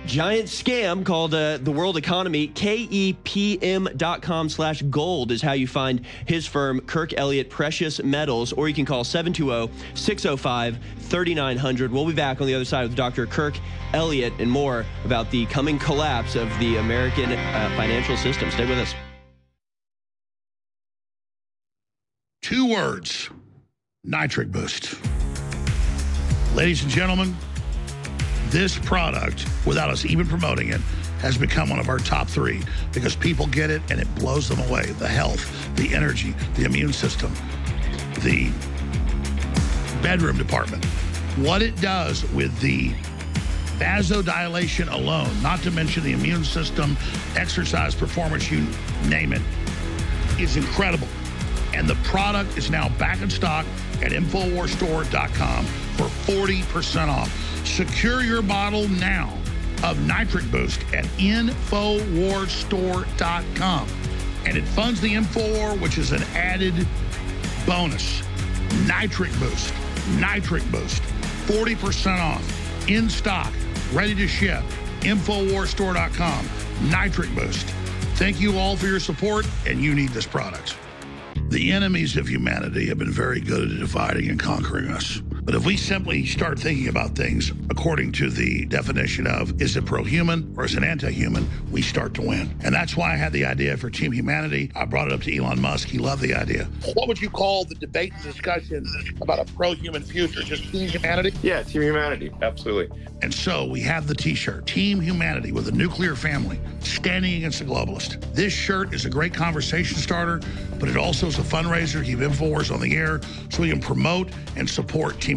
giant scam called uh, the world economy. Kepm.com slash gold is how you find his firm kirk elliott precious metals or you can call 720-605-3900 we'll be back on the other side with dr kirk elliott and more about the coming collapse of the american uh, financial system. Stay with us. Two words. Nitric boost. Ladies and gentlemen, this product, without us even promoting it, has become one of our top three because people get it and it blows them away. The health, the energy, the immune system, the bedroom department. What it does with the vasodilation alone, not to mention the immune system, exercise performance, you name it, is incredible. And the product is now back in stock at InfoWarsStore.com for 40% off. Secure your bottle now of Nitric Boost at InfoWarsStore.com. And it funds the InfoWar, which is an added bonus. Nitric Boost. Nitric Boost. 40% off. In stock. Ready to ship. InfoWarsStore.com. Nitric Boost. Thank you all for your support, and you need this product. The enemies of humanity have been very good at dividing and conquering us. But if we simply start thinking about things according to the definition of is it pro human or is it anti human, we start to win. And that's why I had the idea for Team Humanity. I brought it up to Elon Musk. He loved the idea. What would you call the debate and discussion about a pro human future? Just Team Humanity? Yeah, Team Humanity. Absolutely. And so we have the t shirt, Team Humanity with a nuclear family, standing against the globalist. This shirt is a great conversation starter, but it also is a fundraiser. Keep InfoWars on the air so we can promote and support Team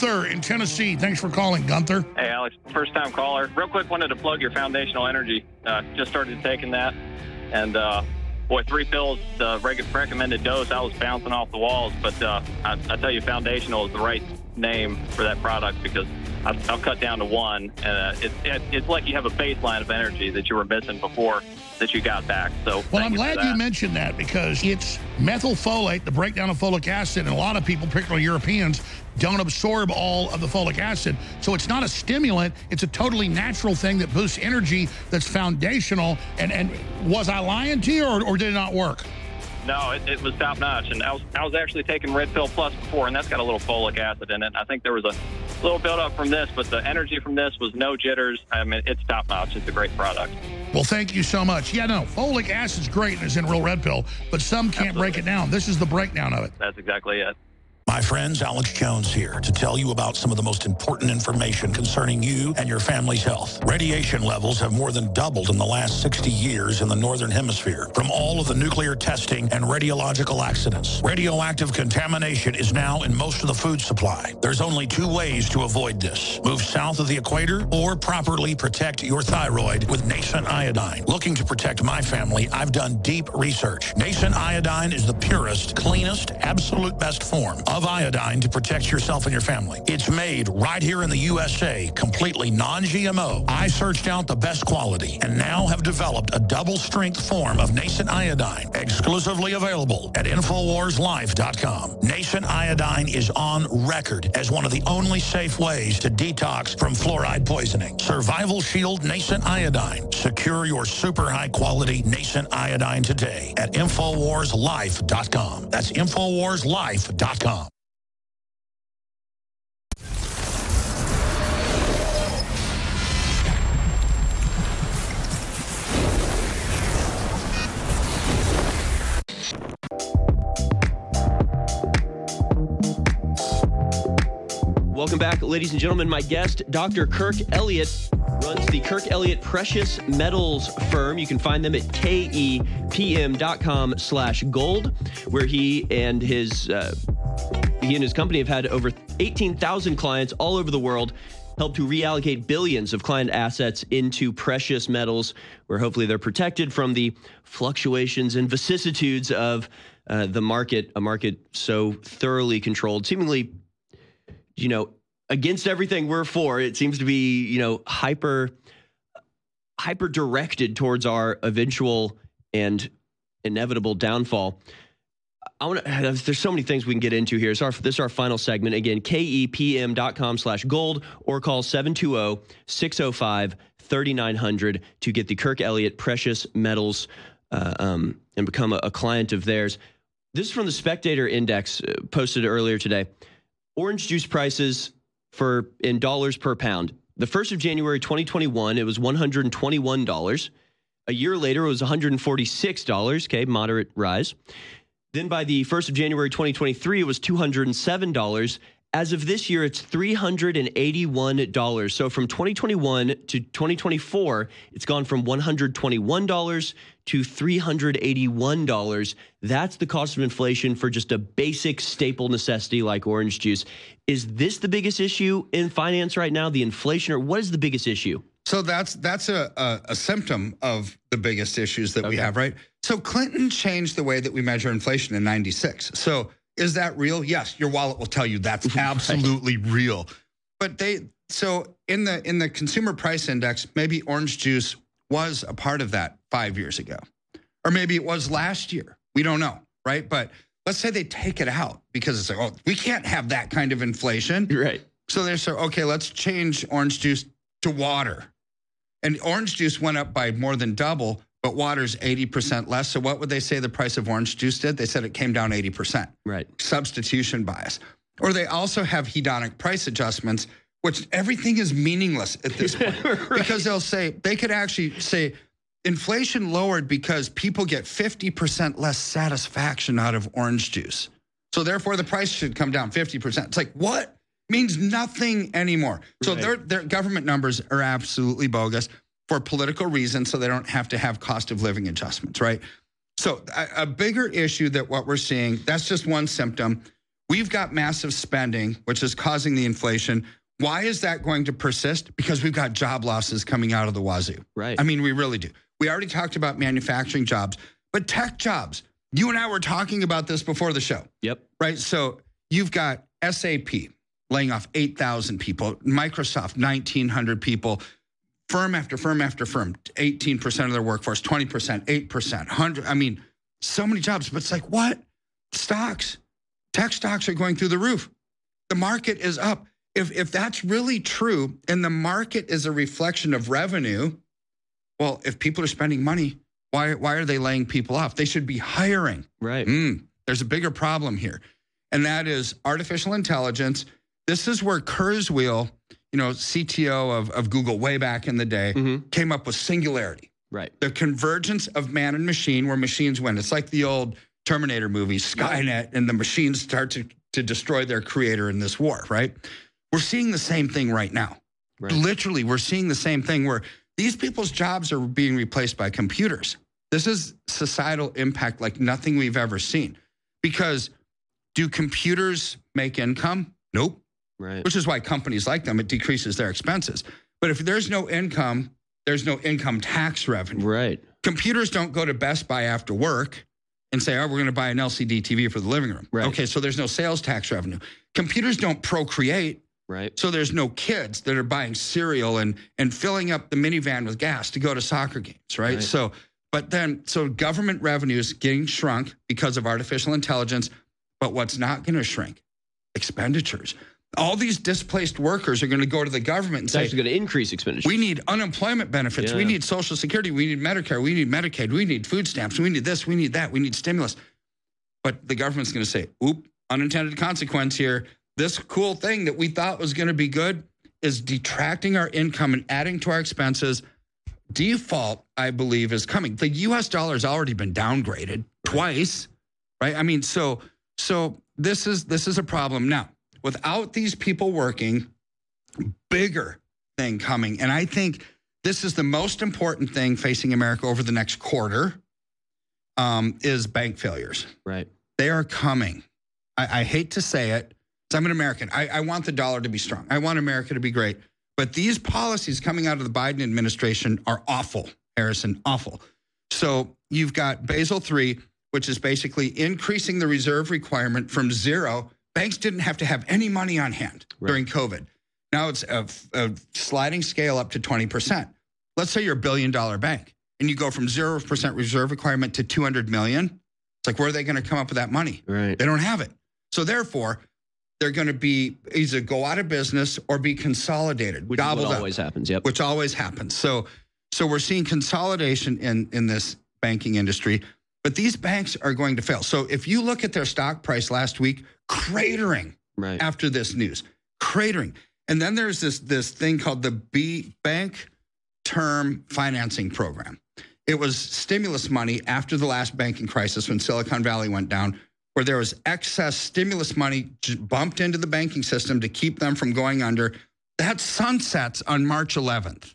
Gunther in Tennessee. Thanks for calling, Gunther. Hey, Alex, first time caller. Real quick, wanted to plug your foundational energy. Uh, just started taking that. And, uh, boy, three pills, the recommended dose, I was bouncing off the walls. But uh, I, I tell you, foundational is the right name for that product because I'll, I'll cut down to one. And uh, it, it, it's like you have a baseline of energy that you were missing before that you got back. So, well, I'm glad you mentioned that because it's methylfolate, the breakdown of folic acid, and a lot of people, particularly Europeans, don't absorb all of the folic acid. So it's not a stimulant. It's a totally natural thing that boosts energy that's foundational. And, and was I lying to you or, or did it not work? No, it, it was top notch. And I was, I was actually taking Red Pill Plus before, and that's got a little folic acid in it. I think there was a little buildup from this, but the energy from this was no jitters. I mean, it's top notch. It's a great product. Well, thank you so much. Yeah, no, folic acid's great and it's in real red pill, but some can't Absolutely. break it down. This is the breakdown of it. That's exactly it. My friends, Alex Jones here to tell you about some of the most important information concerning you and your family's health. Radiation levels have more than doubled in the last 60 years in the Northern Hemisphere from all of the nuclear testing and radiological accidents. Radioactive contamination is now in most of the food supply. There's only two ways to avoid this. Move south of the equator or properly protect your thyroid with nascent iodine. Looking to protect my family, I've done deep research. Nascent iodine is the purest, cleanest, absolute best form of iodine to protect yourself and your family. It's made right here in the USA, completely non-GMO. I searched out the best quality and now have developed a double-strength form of nascent iodine, exclusively available at InfoWarsLife.com. Nascent iodine is on record as one of the only safe ways to detox from fluoride poisoning. Survival Shield Nascent Iodine. Secure your super high-quality nascent iodine today at InfoWarsLife.com. That's InfoWarsLife.com. Welcome back, ladies and gentlemen. My guest, Dr. Kirk Elliott, runs the Kirk Elliott Precious Metals firm. You can find them at kepm.com slash gold, where he and his uh, he and his company have had over 18,000 clients all over the world help to reallocate billions of client assets into precious metals, where hopefully they're protected from the fluctuations and vicissitudes of uh, the market, a market so thoroughly controlled, seemingly you know, against everything we're for, it seems to be, you know, hyper hyper directed towards our eventual and inevitable downfall. I want to, (sighs) there's so many things we can get into here. Our, this is our final segment. Again, kepm.com slash gold or call 720 605 3900 to get the Kirk Elliott Precious Metals uh, um, and become a, a, client of theirs. This is from the Spectator Index uh, posted earlier today orange juice prices for in dollars per pound. The 1st of January 2021, it was $121. A year later, it was $146. Okay, moderate rise. Then by the 1st of January 2023, it was $207. As of this year, it's $381. So from 2021 to 2024, it's gone from $121 to $381. That's the cost of inflation for just a basic staple necessity like orange juice. Is this the biggest issue in finance right now, the inflation, or what is the biggest issue? So that's that's a, a, a symptom of the biggest issues that okay. we have, right? So Clinton changed the way that we measure inflation in 96. So is that real? Yes, your wallet will tell you that's mm-hmm. absolutely right. real. But they so in the in the consumer price index, maybe orange juice was a part of that 5 years ago. Or maybe it was last year. We don't know, right? But let's say they take it out because it's like, oh, we can't have that kind of inflation. Right. So they're so okay, let's change orange juice to water. And orange juice went up by more than double but water's 80% less. So what would they say the price of orange juice did? They said it came down 80%. Right. Substitution bias. Or they also have hedonic price adjustments which everything is meaningless at this point (laughs) right. because they'll say they could actually say inflation lowered because people get 50% less satisfaction out of orange juice. So therefore the price should come down 50%. It's like what? Means nothing anymore. So right. their their government numbers are absolutely bogus for political reasons so they don't have to have cost of living adjustments, right? So a, a bigger issue that what we're seeing, that's just one symptom. We've got massive spending, which is causing the inflation. Why is that going to persist? Because we've got job losses coming out of the wazoo. Right. I mean, we really do. We already talked about manufacturing jobs, but tech jobs. You and I were talking about this before the show. Yep. Right. So you've got SAP laying off 8,000 people, Microsoft, 1,900 people, firm after firm after firm, 18% of their workforce, 20%, 8%, 100. I mean, so many jobs, but it's like, what? Stocks, tech stocks are going through the roof. The market is up if if that's really true and the market is a reflection of revenue, well, if people are spending money, why why are they laying people off? They should be hiring. Right. Mm, there's a bigger problem here, and that is artificial intelligence. This is where Kurzweil, you know, CTO of, of Google way back in the day, mm-hmm. came up with singularity. Right. The convergence of man and machine, where machines win. It's like the old Terminator movie, Skynet, and the machines start to, to destroy their creator in this war, right? We're seeing the same thing right now. Right. Literally, we're seeing the same thing where these people's jobs are being replaced by computers. This is societal impact like nothing we've ever seen. Because do computers make income? Nope. Right. Which is why companies like them, it decreases their expenses. But if there's no income, there's no income tax revenue. Right. Computers don't go to Best Buy after work and say, oh, we're going to buy an LCD TV for the living room. Right. Okay, so there's no sales tax revenue. Computers don't procreate. Right. So there's no kids that are buying cereal and and filling up the minivan with gas to go to soccer games, right? right. So but then so government revenues getting shrunk because of artificial intelligence, but what's not going to shrink? Expenditures. All these displaced workers are going to go to the government and it's say, actually going to increase expenditures. We need unemployment benefits. Yeah. We need Social Security. We need Medicare. We need Medicaid. We need food stamps. We need this. We need that. We need stimulus. But the government's going to say, oop, unintended consequence here this cool thing that we thought was going to be good is detracting our income and adding to our expenses. Default, I believe, is coming. The US dollar has already been downgraded twice, right? I mean, so so this is this is a problem. Now, without these people working, bigger thing coming. And I think this is the most important thing facing America over the next quarter um, is bank failures. Right. They are coming. I, I hate to say it I'm an American. I, I want the dollar to be strong. I want America to be great. But these policies coming out of the Biden administration are awful, Harrison, awful. So you've got Basel III, which is basically increasing the reserve requirement from zero. Banks didn't have to have any money on hand right. during COVID. Now it's a, a sliding scale up to 20%. Let's say you're a billion dollar bank and you go from 0% reserve requirement to 200 million. It's like, where are they going to come up with that money? Right. They don't have it. So therefore, they're going to be either go out of business or be consolidated. Which always up, happens. Yep. Which always happens. So, so we're seeing consolidation in in this banking industry, but these banks are going to fail. So if you look at their stock price last week, cratering right. after this news, cratering. And then there's this this thing called the B Bank Term Financing Program. It was stimulus money after the last banking crisis when Silicon Valley went down where there was excess stimulus money bumped into the banking system to keep them from going under. That sunsets on March 11th.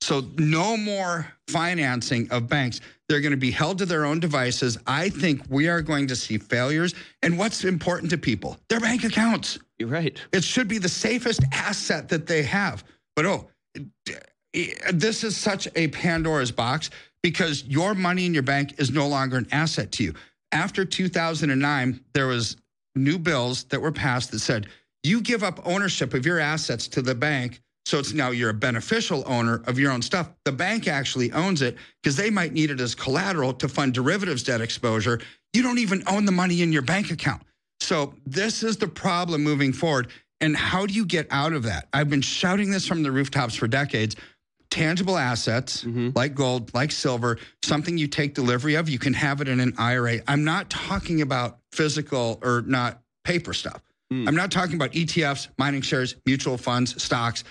So no more financing of banks. They're going to be held to their own devices. I think we are going to see failures. And what's important to people? Their bank accounts. You're right. It should be the safest asset that they have. But oh, this is such a Pandora's box because your money in your bank is no longer an asset to you after 2009, there was new bills that were passed that said you give up ownership of your assets to the bank. So it's now you're a beneficial owner of your own stuff. The bank actually owns it because they might need it as collateral to fund derivatives debt exposure. You don't even own the money in your bank account. So this is the problem moving forward. And how do you get out of that? I've been shouting this from the rooftops for decades tangible assets mm-hmm. like gold, like silver, something you take delivery of, you can have it in an IRA. I'm not talking about physical or not paper stuff. Mm. I'm not talking about ETFs, mining shares, mutual funds, stocks.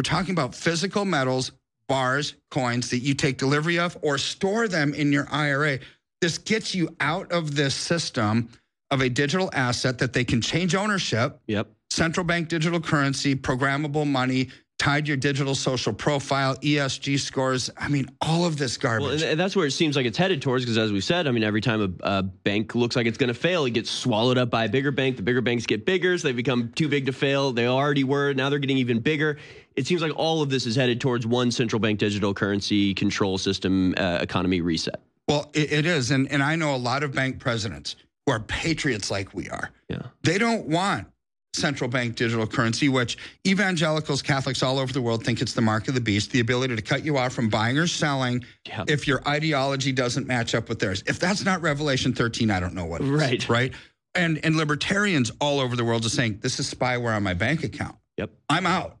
We're talking about physical metals, bars, coins that you take delivery of or store them in your IRA. This gets you out of this system of a digital asset that they can change ownership. Yep. Central bank digital currency, programmable money, tied your digital social profile, ESG scores. I mean, all of this garbage. Well, and that's where it seems like it's headed towards because, as we said, I mean, every time a, a, bank looks like it's going to fail, it gets swallowed up by a bigger bank. The bigger banks get bigger, so they become too big to fail. They already were. Now they're getting even bigger. It seems like all of this is headed towards one central bank digital currency control system uh, economy reset. Well, it, it is. And, and I know a lot of bank presidents who are patriots like we are. Yeah. They don't want central bank digital currency, which evangelicals, Catholics all over the world think it's the mark of the beast, the ability to cut you off from buying or selling yep. if your ideology doesn't match up with theirs. If that's not Revelation 13, I don't know what right. Right. And and libertarians all over the world are saying, this is spyware on my bank account. Yep. I'm out.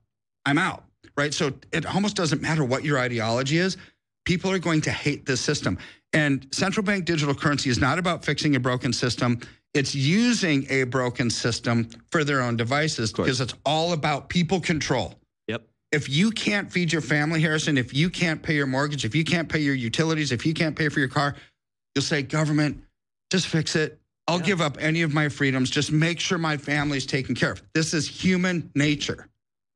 I'm out. Right. So it almost doesn't matter what your ideology is. People are going to hate this system. And central bank digital currency is not about fixing a broken system. It's using a broken system for their own devices because it's all about people control. Yep. If you can't feed your family, Harrison, if you can't pay your mortgage, if you can't pay your utilities, if you can't pay for your car, you'll say, government, just fix it. I'll yeah. give up any of my freedoms. Just make sure my family's taken care of. This is human nature.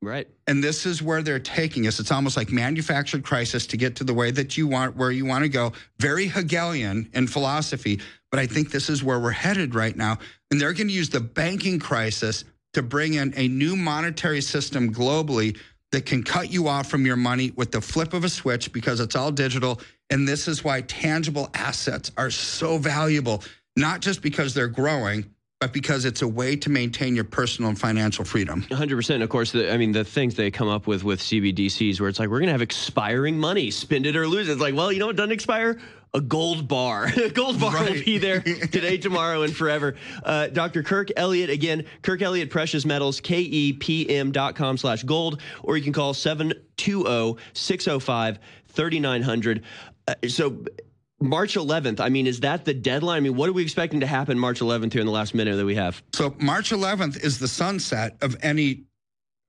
Right. And this is where they're taking us. It's almost like manufactured crisis to get to the way that you want, where you want to go. Very Hegelian in philosophy, but I think this is where we're headed right now. And they're going to use the banking crisis to bring in a new monetary system globally that can cut you off from your money with the flip of a switch because it's all digital. And this is why tangible assets are so valuable, not just because they're growing, but because it's a way to maintain your personal and financial freedom. 100%. Of course, the, I mean, the things they come up with with CBDCs where it's like, we're going to have expiring money, spend it or lose it. It's like, well, you know what doesn't expire? A gold bar. (laughs) a gold bar right. will be there (laughs) today, tomorrow, and forever. Uh, Dr. Kirk Elliott, again, Kirk Elliott Precious Metals, KEPM.com slash gold, or you can call 720 605 3900. Uh, so March 11th. I mean, is that the deadline? I mean, what are we expecting to happen March 11th here in the last minute that we have? So, March 11th is the sunset of any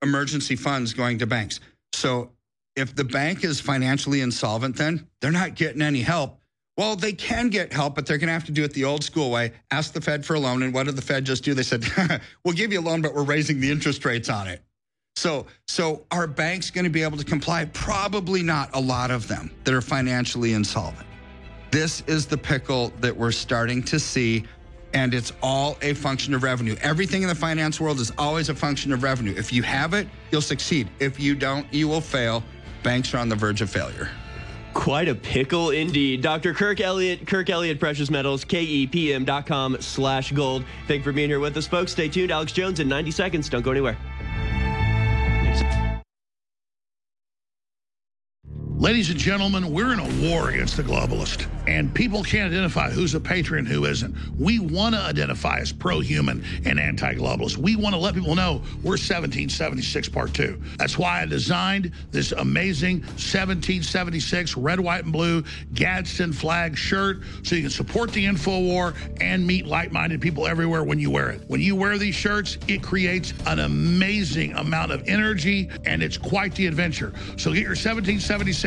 emergency funds going to banks. So, if the bank is financially insolvent, then they're not getting any help. Well, they can get help, but they're going to have to do it the old school way. Ask the Fed for a loan. And what did the Fed just do? They said, (laughs) we'll give you a loan, but we're raising the interest rates on it. So, so are banks going to be able to comply? Probably not a lot of them that are financially insolvent. This is the pickle that we're starting to see, and it's all a function of revenue. Everything in the finance world is always a function of revenue. If you have it, you'll succeed. If you don't, you will fail. Banks are on the verge of failure. Quite a pickle indeed. Dr. Kirk Elliott, Kirk Elliott Precious Metals, KEPM.com slash gold. Thank you for being here with us, folks. Stay tuned. Alex Jones in 90 seconds. Don't go anywhere. Ladies and gentlemen, we're in a war against the globalist, and people can't identify who's a patriot and who isn't. We want to identify as pro-human and anti-globalist. We want to let people know we're 1776 Part 2. That's why I designed this amazing 1776 red, white, and blue Gadsden flag shirt so you can support the info war and meet like-minded people everywhere when you wear it. When you wear these shirts, it creates an amazing amount of energy, and it's quite the adventure. So get your 1776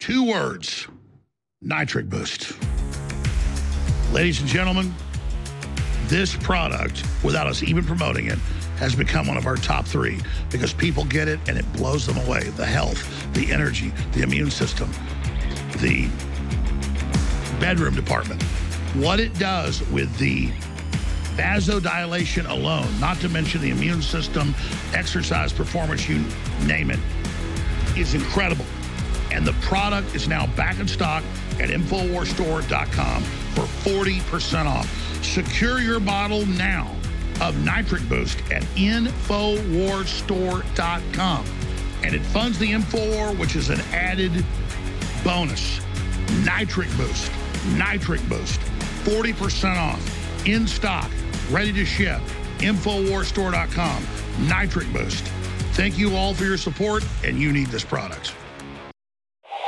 Two words, nitric boost. Ladies and gentlemen, this product, without us even promoting it, has become one of our top three because people get it and it blows them away. The health, the energy, the immune system, the bedroom department. What it does with the vasodilation alone, not to mention the immune system, exercise performance, you name it, is incredible. And the product is now back in stock at InfoWarsStore.com for 40% off. Secure your bottle now of Nitric Boost at InfoWarsStore.com. And it funds the InfoWar, which is an added bonus. Nitric Boost. Nitric Boost. 40% off. In stock. Ready to ship. InfoWarsStore.com. Nitric Boost. Thank you all for your support, and you need this product.